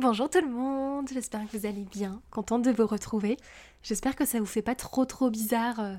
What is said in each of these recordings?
Bonjour tout le monde, j'espère que vous allez bien, contente de vous retrouver. J'espère que ça vous fait pas trop trop bizarre euh,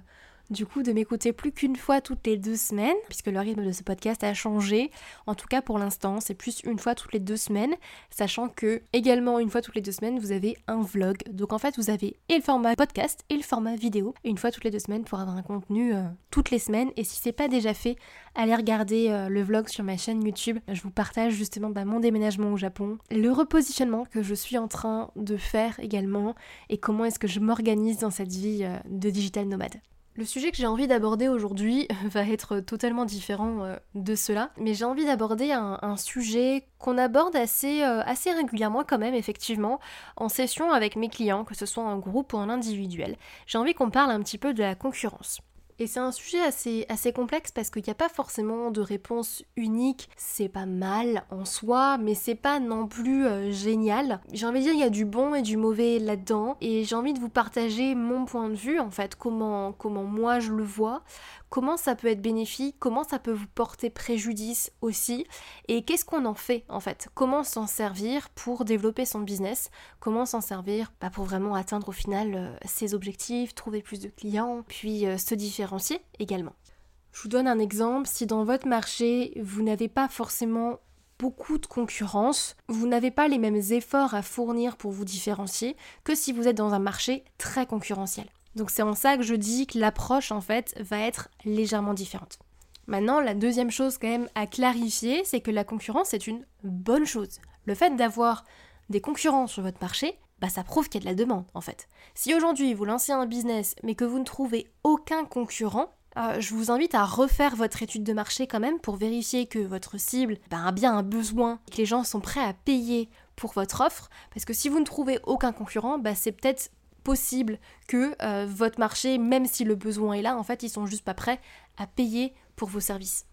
du coup de m'écouter plus qu'une fois toutes les deux semaines, puisque le rythme de ce podcast a changé. En tout cas pour l'instant, c'est plus une fois toutes les deux semaines, sachant que également une fois toutes les deux semaines, vous avez un vlog. Donc en fait, vous avez et le format podcast et le format vidéo, une fois toutes les deux semaines pour avoir un contenu euh, toutes les semaines. Et si c'est pas déjà fait, allez regarder euh, le vlog sur ma chaîne YouTube. Je vous partage justement bah, mon déménagement au Japon, le repositionnement que je suis en train de faire également, et comment est-ce que je m'organise dans cette vie euh, de digital nomade. Le sujet que j'ai envie d'aborder aujourd'hui va être totalement différent euh, de cela, mais j'ai envie d'aborder un, sujet qu'on aborde euh, assez régulièrement quand même, effectivement, en session avec mes clients, que ce soit en groupe ou en individuel. J'ai envie qu'on parle un petit peu de la concurrence. Et c'est un sujet assez, complexe parce qu'il n'y a pas forcément de réponse unique. C'est pas mal en soi, mais c'est pas non plus euh, génial. J'ai envie de dire, il y a du bon et du mauvais là-dedans. Et j'ai envie de vous partager mon point de vue, en fait, comment, comment moi je le vois, comment ça peut être bénéfique, comment ça peut vous porter préjudice aussi, et qu'est-ce qu'on en fait en fait, comment s'en servir pour développer son business, comment s'en servir bah, pour vraiment atteindre au final euh, ses objectifs, trouver plus de clients, puis euh, se différencier également? Je vous donne un exemple, si dans votre marché vous n'avez pas forcément beaucoup de concurrence, vous n'avez pas les mêmes efforts à fournir pour vous différencier que si vous êtes dans un marché très concurrentiel. Donc c'est en ça que je dis que l'approche en fait va être légèrement différente. Maintenant, la deuxième chose quand même à clarifier, c'est que la concurrence est une bonne chose. Le fait d'avoir des concurrents sur votre marché, bah ça prouve qu'il y a de la demande en fait. Si aujourd'hui vous lancez un business mais que vous ne trouvez aucun concurrent, euh, je vous invite à refaire votre étude de marché quand même pour vérifier que votre cible bah, a bien un besoin, que les gens sont prêts à payer pour votre offre. Parce que si vous ne trouvez aucun concurrent, bah, c'est peut-être possible que euh, votre marché, même si le besoin est là, en fait, ils sont juste pas prêts à payer pour vos services.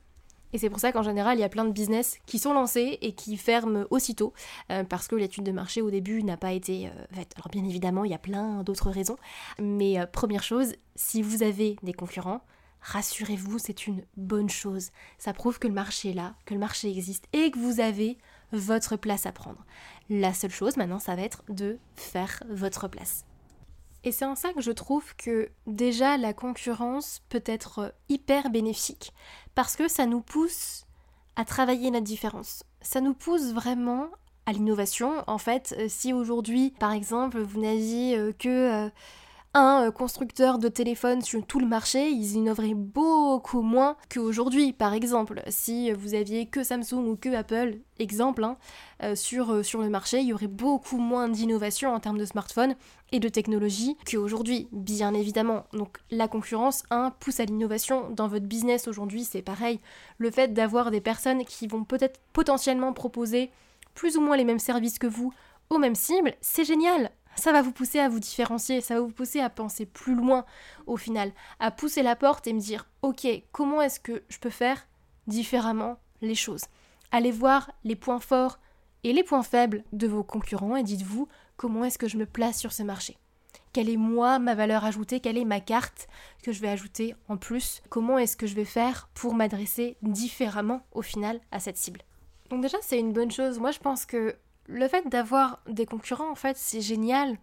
Et c'est pour ça qu'en général, il y a plein de business qui sont lancés et qui ferment aussitôt, euh, parce que l'étude de marché au début n'a pas été euh, faite. Alors bien évidemment, il y a plein d'autres raisons, mais première chose, si vous avez des concurrents, rassurez-vous, c'est une bonne chose. Ça prouve que le marché est là, que le marché existe et que vous avez votre place à prendre. La seule chose maintenant, ça va être de faire votre place. Et c'est en ça que je trouve que déjà la concurrence peut être hyper bénéfique parce que ça nous pousse à travailler notre différence. Ça nous pousse vraiment à l'innovation. En fait, euh, si aujourd'hui, par exemple, vous n'aviez euh, que euh, un euh, constructeur de téléphone sur tout le marché, ils innoveraient beaucoup moins qu'aujourd'hui. Par exemple, si vous aviez que Samsung ou que Apple, exemple, hein, euh, sur, euh, sur le marché, il y aurait beaucoup moins d'innovation en termes de smartphones et de technologie qu'aujourd'hui, bien évidemment. Donc la concurrence, pousse à l'innovation. Dans votre business aujourd'hui, c'est pareil. Le fait d'avoir des personnes qui vont peut-être potentiellement proposer plus ou moins les mêmes services que vous aux mêmes cibles, c'est génial ça va vous pousser à vous différencier, ça va vous pousser à penser plus loin au final, à pousser la porte et me dire ok, comment est-ce que je peux faire différemment les choses? Allez voir les points forts et les points faibles de vos concurrents et dites-vous comment est-ce que je me place sur ce marché? Quelle est moi ma valeur ajoutée, quelle est ma carte que je vais ajouter en plus, comment est-ce que je vais faire pour m'adresser différemment au final à cette cible? Donc déjà c'est une bonne chose, moi je pense que le fait d'avoir des concurrents, en fait, c'est génial.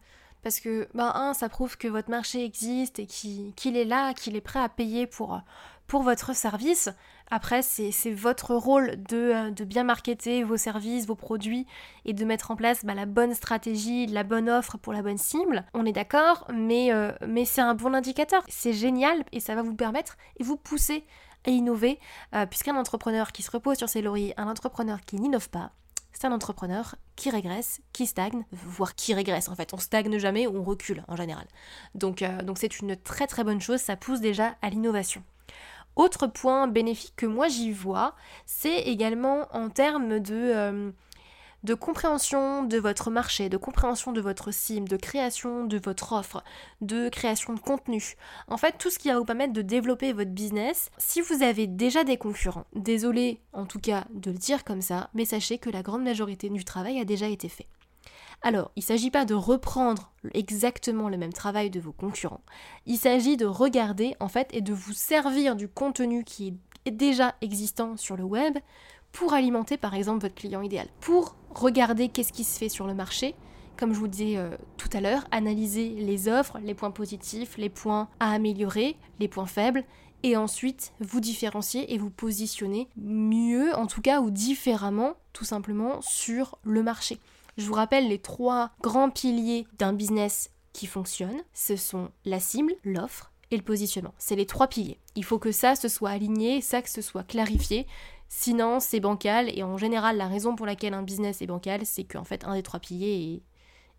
Parce que, ben, un, ça prouve que votre marché existe et qu'il est là, qu'il est prêt à payer pour, pour votre service. Après, c'est votre rôle de, de, bien marketer vos services, vos produits et de mettre en place ben, la bonne stratégie, la bonne offre pour la bonne cible. On est d'accord, mais, euh, mais c'est un bon indicateur. C'est génial et ça va vous permettre et vous pousser à innover, euh, puisqu'un entrepreneur qui se repose sur ses lauriers, un entrepreneur qui n'innove pas, c'est un entrepreneur qui régresse, qui stagne, voire qui régresse en fait. On stagne jamais ou on recule en général. Donc euh, donc c'est une très très bonne chose, ça pousse déjà à l'innovation. Autre point bénéfique que moi j'y vois, c'est également en termes de, euh, de compréhension de votre marché, de compréhension de votre cible, de création de votre offre, de création de contenu. En fait, tout ce qui va vous permettre de développer votre business. Si vous avez déjà des concurrents, désolé en tout cas de le dire comme ça, mais sachez que la grande majorité du travail a déjà été fait. Alors, il ne s'agit pas de reprendre exactement le même travail de vos concurrents. Il s'agit de regarder en fait et de vous servir du contenu qui est déjà existant sur le web pour alimenter par exemple votre client idéal, pour regarder qu'est-ce qui se fait sur le marché, comme je vous disais euh, tout à l'heure, analyser les offres, les points positifs, les points à améliorer, les points faibles, et ensuite vous différencier et vous positionner mieux, en tout cas, ou différemment, tout simplement, sur le marché. Je vous rappelle les trois grands piliers d'un business qui fonctionne, ce sont la cible, l'offre et le positionnement. C'est les trois piliers. Il faut que ça se soit aligné, ça que ce soit clarifié. Sinon, c'est bancal. Et en général, la raison pour laquelle un business est bancal, c'est qu'en fait, un des trois piliers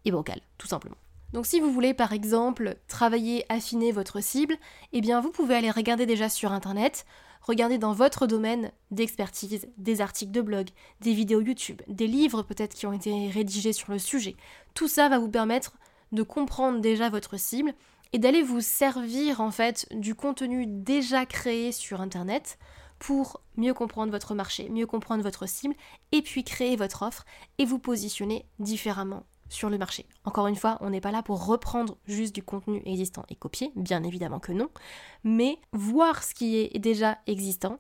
est, bancal, tout simplement. Donc si vous voulez par exemple travailler, affiner votre cible, eh bien vous pouvez aller regarder déjà sur internet, regarder dans votre domaine d'expertise des articles de blog, des vidéos YouTube, des livres peut-être qui ont été rédigés sur le sujet. Tout ça va vous permettre de comprendre déjà votre cible et d'aller vous servir en fait du contenu déjà créé sur internet pour mieux comprendre votre marché, mieux comprendre votre cible, et puis créer votre offre et vous positionner différemment sur le marché. Encore une fois, on n'est pas là pour reprendre juste du contenu existant et copier, bien évidemment que non, mais voir ce qui est déjà existant,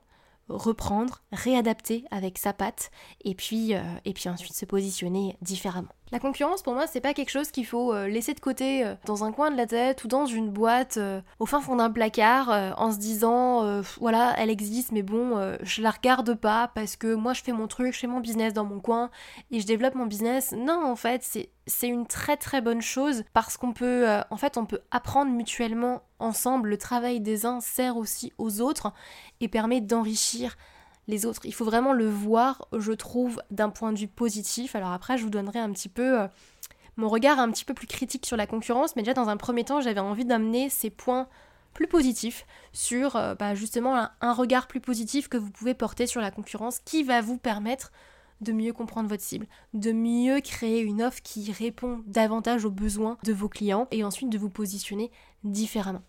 reprendre, réadapter avec sa patte, et puis, euh, et puis ensuite se positionner différemment. La concurrence, pour moi, c'est pas quelque chose qu'il faut euh, laisser de côté euh, dans un coin de la tête ou dans une boîte euh, au fin fond d'un placard en se disant voilà, elle existe, mais bon, je la regarde pas parce que moi je fais mon truc, je fais mon business dans mon coin et je développe mon business. Non, en fait, c'est c'est une très très bonne chose parce qu'on peut en fait on peut apprendre mutuellement ensemble le travail des uns sert aussi aux autres et permet d'enrichir les autres. Il faut vraiment le voir, je trouve, d'un point de vue positif. Alors après, je vous donnerai un petit peu euh, mon regard un petit peu plus critique sur la concurrence, mais déjà dans un premier temps, j'avais envie d'amener ces points plus positifs sur euh, bah, justement un, regard plus positif que vous pouvez porter sur la concurrence qui va vous permettre de mieux comprendre votre cible, de mieux créer une offre qui répond davantage aux besoins de vos clients et ensuite de vous positionner différemment.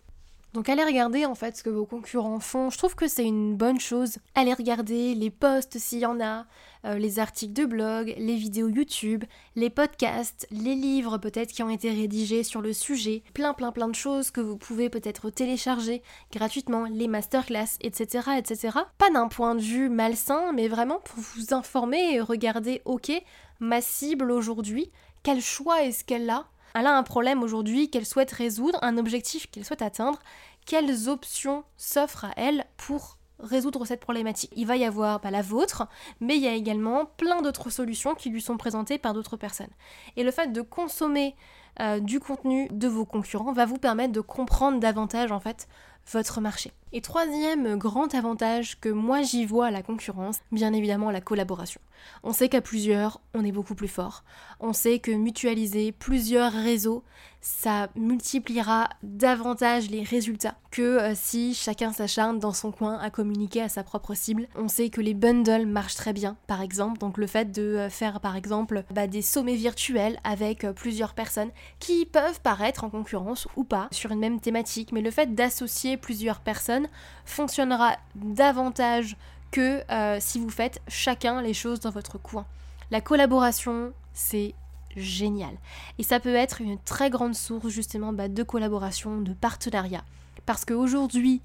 Donc allez regarder en fait ce que vos concurrents font. Je trouve que c'est une bonne chose. Allez regarder les posts s'il y en a, euh, les articles de blog, les vidéos YouTube, les podcasts, les livres peut-être qui ont été rédigés sur le sujet, plein plein plein de choses que vous pouvez peut-être télécharger gratuitement, les masterclass, etc. etc. Pas d'un point de vue malsain, mais vraiment pour vous informer et regarder, ok, ma cible aujourd'hui, quel choix est-ce qu'elle a elle a un problème aujourd'hui qu'elle souhaite résoudre, un objectif qu'elle souhaite atteindre, quelles options s'offrent à elle pour résoudre cette problématique? Il va y avoir bah, la vôtre, mais il y a également plein d'autres solutions qui lui sont présentées par d'autres personnes. Et le fait de consommer euh, du contenu de vos concurrents va vous permettre de comprendre davantage en fait votre marché. Et troisième grand avantage que moi j'y vois à la concurrence, bien évidemment la collaboration. On sait qu'à plusieurs, on est beaucoup plus fort. On sait que mutualiser plusieurs réseaux, ça multipliera davantage les résultats que euh, si chacun s'acharne dans son coin à communiquer à sa propre cible. On sait que les bundles marchent très bien, par exemple. Donc le fait de euh, faire par exemple bah, des sommets virtuels avec euh, plusieurs personnes qui peuvent paraître en concurrence ou pas sur une même thématique, mais le fait d'associer plusieurs personnes fonctionnera davantage que si vous faites chacun les choses dans votre coin. La collaboration, c'est génial. Et ça peut être une très grande source justement bah, de collaboration, de partenariat. Parce qu'aujourd'hui,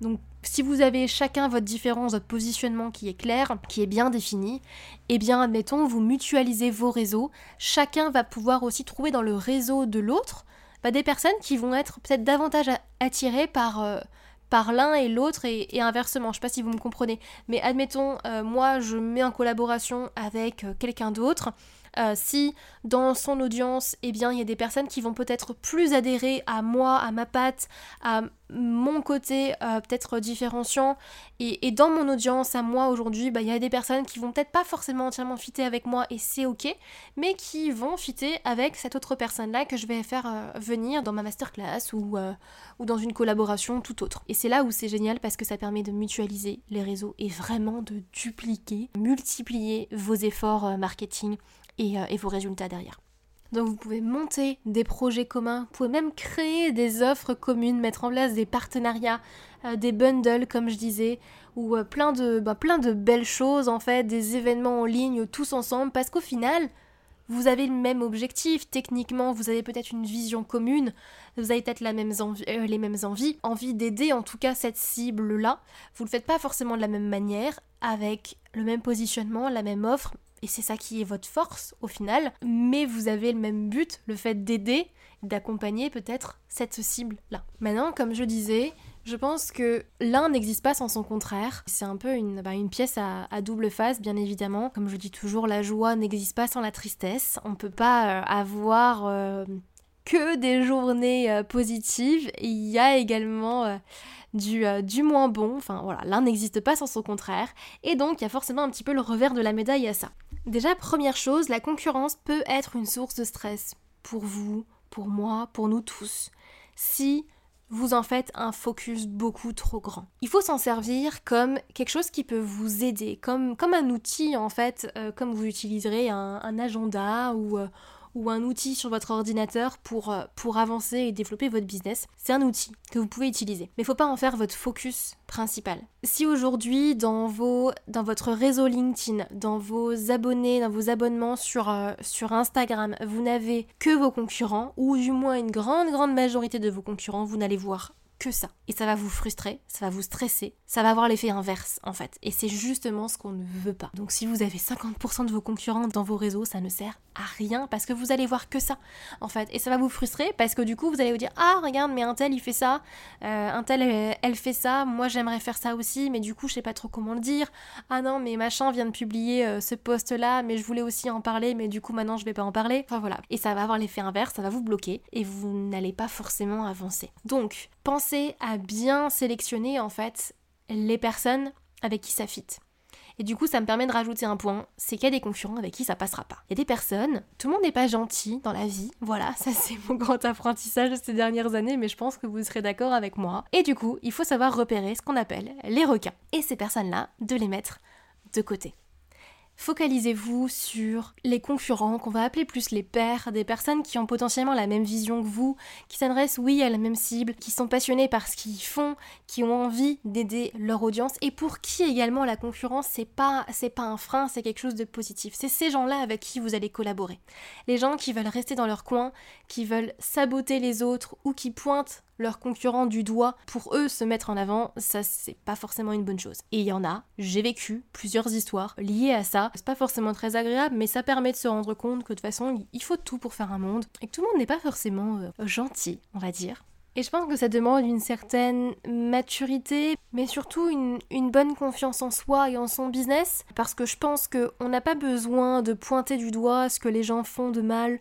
donc si vous avez chacun votre différence, votre positionnement qui est clair, qui est bien défini, eh bien admettons, vous mutualisez vos réseaux, chacun va pouvoir aussi trouver dans le réseau de l'autre bah, des personnes qui vont être peut-être davantage attirées par... Euh, par l'un et l'autre et, inversement. Je sais pas si vous me comprenez. Mais admettons, euh, moi je mets en collaboration avec euh, quelqu'un d'autre. Euh, si dans son audience, eh bien, il y a des personnes qui vont peut-être plus adhérer à moi, à ma patte, à mon côté euh, peut-être différenciant. Et, dans mon audience à moi aujourd'hui bah, il y a des personnes qui vont peut-être pas forcément entièrement fitter avec moi et c'est ok mais qui vont fitter avec cette autre personne là que je vais faire euh, venir dans ma masterclass ou, ou dans une collaboration tout autre. Et c'est là où c'est génial parce que ça permet de mutualiser les réseaux et vraiment de dupliquer multiplier vos efforts marketing et, et vos résultats derrière. Donc vous pouvez monter des projets communs, vous pouvez même créer des offres communes, mettre en place des partenariats, euh, des bundles comme je disais, ou euh, plein, de, bah, plein de belles choses en fait, des événements en ligne tous ensemble, parce qu'au final, vous avez le même objectif, techniquement, vous avez peut-être une vision commune, vous avez peut-être euh, les mêmes envies, envie d'aider en tout cas cette cible-là. Vous ne le faites pas forcément de la même manière, avec le même positionnement, la même offre, et c'est ça qui est votre force au final, mais vous avez le même but, le fait d'aider, d'accompagner peut-être cette cible-là. Maintenant, comme je disais, je pense que l'un n'existe pas sans son contraire. C'est un peu une, bah, pièce à, double face, bien évidemment. Comme je dis toujours, la joie n'existe pas sans la tristesse. On peut pas euh, avoir euh, que des journées euh, positives. Il y a également du, du moins bon. Enfin voilà, l'un n'existe pas sans son contraire. Et donc il y a forcément un petit peu le revers de la médaille à ça. Déjà, première chose, la concurrence peut être une source de stress pour vous, pour moi, pour nous tous. Si vous en faites un focus beaucoup trop grand. Il faut s'en servir comme quelque chose qui peut vous aider, comme, un outil en fait, euh, comme vous utiliserez un, agenda ou, euh, ou un outil sur votre ordinateur pour, euh, pour avancer et développer votre business. C'est un outil que vous pouvez utiliser. Mais il ne faut pas en faire votre focus principal. Si aujourd'hui, dans, dans votre réseau LinkedIn, dans vos abonnés, dans vos abonnements sur, euh, sur Instagram, vous n'avez que vos concurrents, ou du moins une grande, grande majorité de vos concurrents, vous n'allez voir ça. Et ça va vous frustrer, ça va vous stresser, ça va avoir l'effet inverse en fait. Et c'est justement ce qu'on ne veut pas. Donc si vous avez 50% de vos concurrents dans vos réseaux, ça ne sert à rien parce que vous allez voir que ça en fait. Et ça va vous frustrer parce que du coup vous allez vous dire ah regarde mais un tel il fait ça, euh, un tel elle, fait ça, moi j'aimerais faire ça aussi mais du coup je sais pas trop comment le dire. Ah non mais machin vient de publier euh, ce post là mais je voulais aussi en parler mais du coup maintenant je vais pas en parler. Enfin voilà. Et ça va avoir l'effet inverse, ça va vous bloquer et vous n'allez pas forcément avancer. Donc pensez à bien sélectionner en fait les personnes avec qui ça fit. Et du coup, ça me permet de rajouter un point, c'est qu'il y a des concurrents avec qui ça passera pas. Il y a des personnes, tout le monde n'est pas gentil dans la vie. Voilà, ça c'est mon grand apprentissage de ces dernières années, mais je pense que vous serez d'accord avec moi. Et du coup, il faut savoir repérer ce qu'on appelle les requins. Et ces personnes-là, de les mettre de côté. Focalisez-vous sur les concurrents, qu'on va appeler plus les pairs, des personnes qui ont potentiellement la même vision que vous, qui s'adressent, oui, à la même cible, qui sont passionnés par ce qu'ils font, qui ont envie d'aider leur audience, et pour qui également la concurrence, c'est pas, c'est pas un frein, c'est quelque chose de positif. C'est ces gens-là avec qui vous allez collaborer. Les gens qui veulent rester dans leur coin, qui veulent saboter les autres ou qui pointent leurs concurrents du doigt pour eux se mettre en avant, ça c'est pas forcément une bonne chose. Et il y en a, j'ai vécu plusieurs histoires liées à ça. C'est pas forcément très agréable, mais ça permet de se rendre compte que de toute façon, il faut tout pour faire un monde et que tout le monde n'est pas forcément euh, gentil, on va dire. Et je pense que ça demande une certaine maturité, mais surtout une, une, bonne confiance en soi et en son business, parce que je pense qu'on n'a pas besoin de pointer du doigt ce que les gens font de mal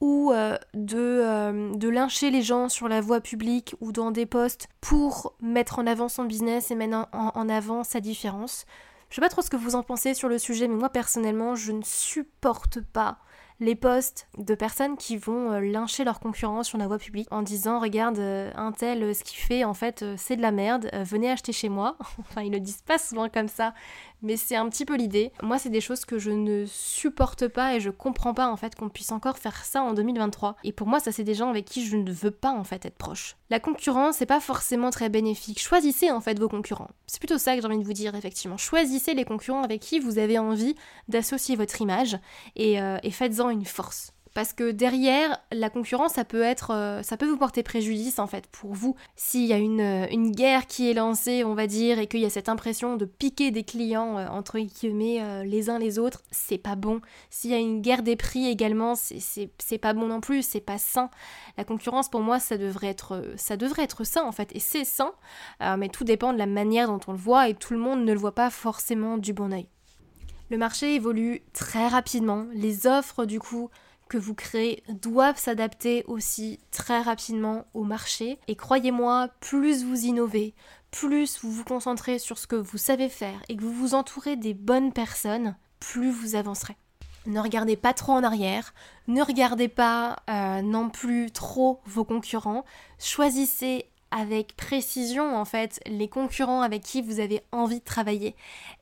ou euh, de, euh, de lyncher les gens sur la voie publique ou dans des postes pour mettre en avant son business et mettre en, avant sa différence. Je sais pas trop ce que vous en pensez sur le sujet, mais moi personnellement, je ne supporte pas les posts de personnes qui vont euh, lyncher leurs concurrents sur la voie publique en disant regarde un tel ce qu'il fait en fait c'est de la merde venez acheter chez moi enfin ils le disent pas souvent comme ça mais c'est un petit peu l'idée. Moi, c'est des choses que je ne supporte pas et je comprends pas en fait qu'on puisse encore faire ça en 2023. Et pour moi, ça c'est des gens avec qui je ne veux pas en fait être proche. La concurrence, c'est pas forcément très bénéfique. Choisissez en fait vos concurrents. C'est plutôt ça que j'ai envie de vous dire effectivement. Choisissez les concurrents avec qui vous avez envie d'associer votre image et, euh, et faites-en une force parce que derrière la concurrence ça peut être euh, ça peut vous porter préjudice en fait pour vous. S'il y a une, euh, une, guerre qui est lancée on va dire et qu'il y a cette impression de piquer des clients euh, entre guillemets les uns les autres c'est pas bon. S'il y a une guerre des prix également c'est pas bon non plus c'est pas sain. La concurrence pour moi ça devrait être ça devrait être sain en fait et c'est sain. Mais tout dépend de la manière dont on le voit et tout le monde ne le voit pas forcément du bon oeil. Le marché évolue très rapidement. Les offres du coup que vous créez doivent s'adapter aussi très rapidement au marché. Et croyez-moi, plus vous innovez, plus vous vous concentrez sur ce que vous savez faire et que vous vous entourez des bonnes personnes, plus vous avancerez. Ne regardez pas trop en arrière, ne regardez pas euh, non plus trop vos concurrents, choisissez avec précision en fait les concurrents avec qui vous avez envie de travailler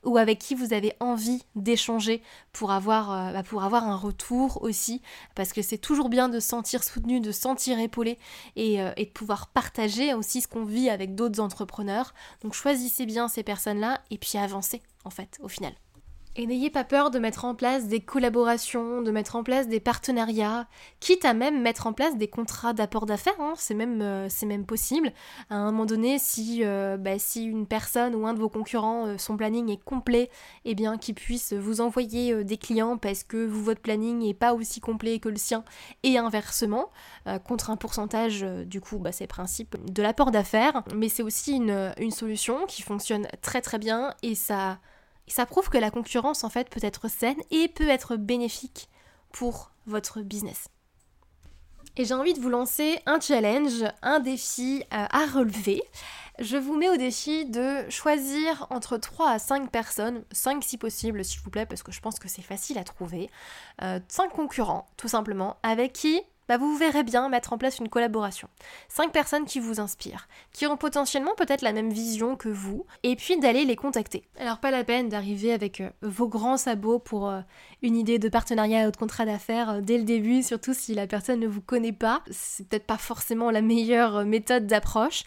ou avec qui vous avez envie d'échanger pour avoir, euh, bah, un retour aussi parce que c'est toujours bien de se sentir soutenu, de se sentir épaulé et, euh, et de pouvoir partager aussi ce qu'on vit avec d'autres entrepreneurs. Donc choisissez bien ces personnes-là et puis avancez en fait au final. Et n'ayez pas peur de mettre en place des collaborations, de mettre en place des partenariats, quitte à même mettre en place des contrats d'apport d'affaires, hein, c'est même, euh, même, possible. À un moment donné, si, euh, bah, si une personne ou un de vos concurrents, euh, son planning est complet, eh bien qu'il puisse vous envoyer des clients parce que vous, votre planning n'est pas aussi complet que le sien, et inversement, contre un pourcentage, du coup, bah, c'est le principe de l'apport d'affaires, mais c'est aussi une, une solution qui fonctionne très très bien et ça ça prouve que la concurrence en fait peut être saine et peut être bénéfique pour votre business. Et j'ai envie de vous lancer un challenge, un défi euh, à relever. Je vous mets au défi de choisir entre 3 à 5 personnes, 5 si possible s'il vous plaît, parce que je pense que c'est facile à trouver, 5 euh, concurrents tout simplement, avec qui bah, vous verrez bien mettre en place une collaboration. Cinq personnes qui vous inspirent, qui ont potentiellement peut-être la même vision que vous, et puis d'aller les contacter. Alors pas la peine d'arriver avec euh, vos grands sabots pour euh, une idée de partenariat ou de contrat d'affaires euh, dès le début, surtout si la personne ne vous connaît pas. C'est peut-être pas forcément la meilleure méthode d'approche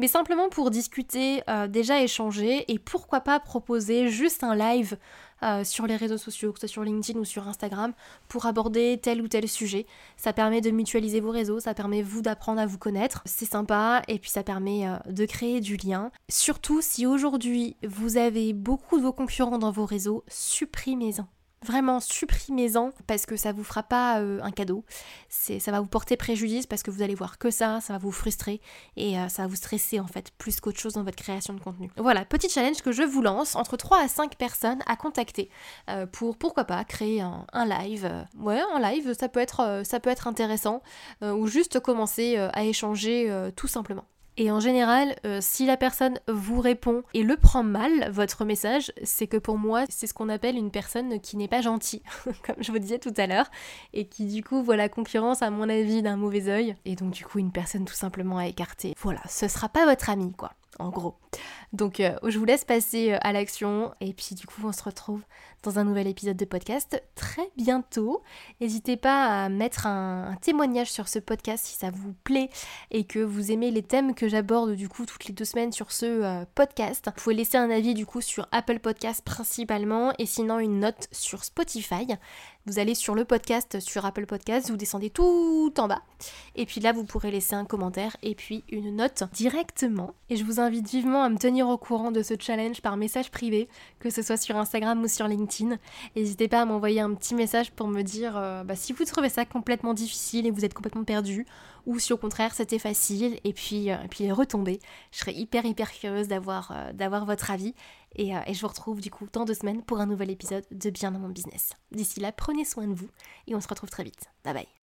mais simplement pour discuter, déjà échanger et pourquoi pas proposer juste un live euh, sur les réseaux sociaux, que ce soit sur LinkedIn ou sur Instagram, pour aborder tel ou tel sujet. Ça permet de mutualiser vos réseaux, ça permet vous d'apprendre à vous connaître. C'est sympa et puis ça permet euh, de créer du lien. Surtout si aujourd'hui vous avez beaucoup de vos concurrents dans vos réseaux, supprimez-en. Vraiment, supprimez-en parce que ça vous fera pas euh, un cadeau. C'est, ça va vous porter préjudice parce que vous allez voir que ça, ça va vous frustrer et euh, ça va vous stresser en fait plus qu'autre chose dans votre création de contenu. Voilà, petit challenge que je vous lance entre 3 à 5 personnes à contacter euh, pour pourquoi pas créer un, live. ouais, un live, ça peut être, ça peut être intéressant ou juste commencer à échanger tout simplement. Et en général, euh, si la personne vous répond et le prend mal, votre message, c'est que pour moi, c'est ce qu'on appelle une personne qui n'est pas gentille, comme je vous disais tout à l'heure, et qui du coup voit la concurrence, à mon avis, d'un mauvais oeil, et donc du coup une personne tout simplement à écarter. Voilà, ce sera pas votre ami, quoi en gros. Donc euh, je vous laisse passer euh, à l'action et puis du coup on se retrouve dans un nouvel épisode de podcast très bientôt. N'hésitez pas à mettre un, témoignage sur ce podcast si ça vous plaît et que vous aimez les thèmes que j'aborde du coup toutes les deux semaines sur ce euh, podcast. Vous pouvez laisser un avis du coup sur Apple Podcast principalement et sinon une note sur Spotify. Vous allez sur le podcast sur Apple Podcast, vous descendez tout en bas et puis là vous pourrez laisser un commentaire et puis une note directement. Et je vous invite vivement à me tenir au courant de ce challenge par message privé, que ce soit sur Instagram ou sur LinkedIn. N'hésitez pas à m'envoyer un petit message pour me dire euh, bah, si vous trouvez ça complètement difficile et vous êtes complètement perdu ou si au contraire c'était facile et puis, euh, puis retomber. Je serais hyper hyper curieuse d'avoir euh, d'avoir votre avis et, et, je vous retrouve du coup dans deux semaines pour un nouvel épisode de Bien dans mon business. D'ici là, prenez soin de vous et on se retrouve très vite. Bye bye.